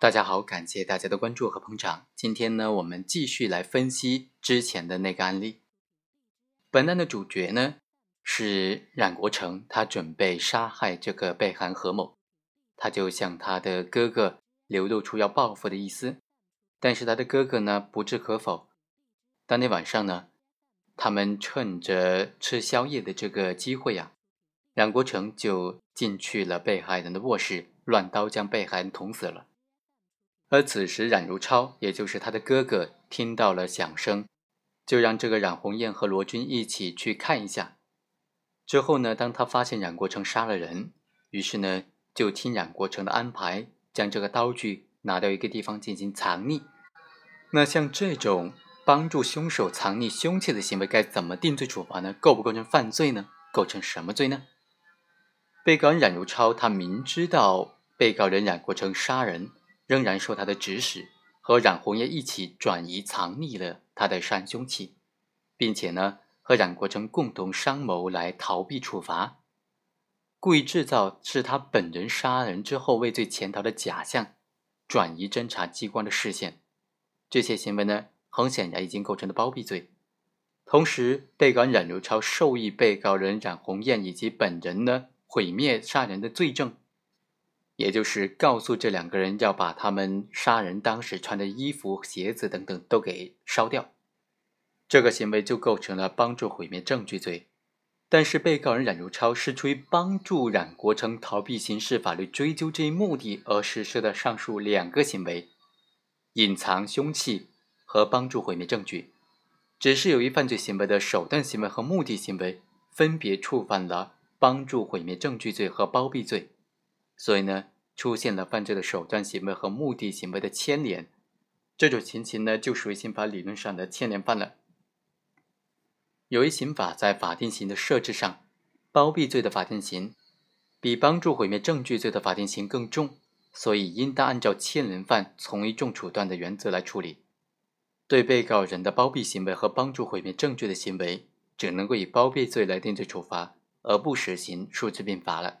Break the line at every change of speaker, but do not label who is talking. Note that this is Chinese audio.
大家好，感谢大家的关注和捧场。今天呢，我们继续来分析之前的那个案例。本案的主角呢是冉国成，他准备杀害这个被害何某，他就向他的哥哥流露出要报复的意思。但是他的哥哥呢不置可否。当天晚上呢，他们趁着吃宵夜的这个机会呀，冉国成就进去了被害人的卧室，乱刀将被害人捅死了。而此时，冉如超，也就是他的哥哥，听到了响声，就让这个冉红艳和罗军一起去看一下。之后呢，当他发现冉国成杀了人，于是呢，就听冉国成的安排，将这个刀具拿到一个地方进行藏匿。那像这种帮助凶手藏匿凶器的行为，该怎么定罪处罚呢？构不构成犯罪呢？构成什么罪呢？被告人冉如超，他明知道被告人冉国成杀人。仍然受他的指使，和冉红艳一起转移藏匿了他的杀凶器，并且呢，和冉国成共同商谋来逃避处罚，故意制造是他本人杀人之后畏罪潜逃的假象，转移侦查机关的视线，这些行为呢，很显然已经构成了包庇罪。同时，被告人冉如超授意被告人冉红艳以及本人呢，毁灭杀人的罪证。也就是告诉这两个人要把他们杀人当时穿的衣服、鞋子等等都给烧掉，这个行为就构成了帮助毁灭证据罪。但是被告人冉如超是出于帮助冉国成逃避刑事法律追究这一目的而实施的上述两个行为，隐藏凶器和帮助毁灭证据，只是由于犯罪行为的手段行为和目的行为分别触犯了帮助毁灭证据罪和包庇罪。所以呢，出现了犯罪的手段行为和目的行为的牵连，这种情形呢，就属于刑法理论上的牵连犯了。由于刑法在法定刑的设置上，包庇罪的法定刑比帮助毁灭证据罪的法定刑更重，所以应当按照牵连犯从一重处断的原则来处理。对被告人的包庇行为和帮助毁灭证据的行为，只能够以包庇罪来定罪处罚，而不实行数罪并罚了。